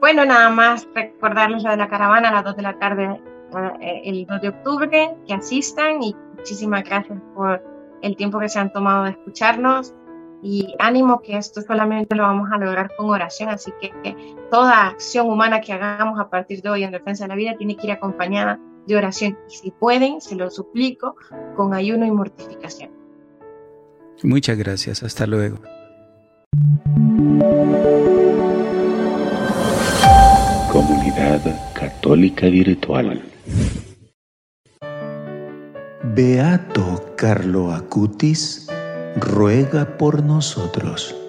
Bueno, nada más recordarles la de la caravana a las 2 de la tarde eh, el 2 de octubre, que asistan y muchísimas gracias por el tiempo que se han tomado de escucharnos y ánimo que esto solamente lo vamos a lograr con oración, así que, toda acción humana que hagamos a partir de hoy en defensa de la vida tiene que ir acompañada de oración. Y si pueden, se lo suplico, con ayuno y mortificación. Muchas gracias. Hasta luego. Comunidad Católica Virtual. Beato Carlo Acutis ruega por nosotros.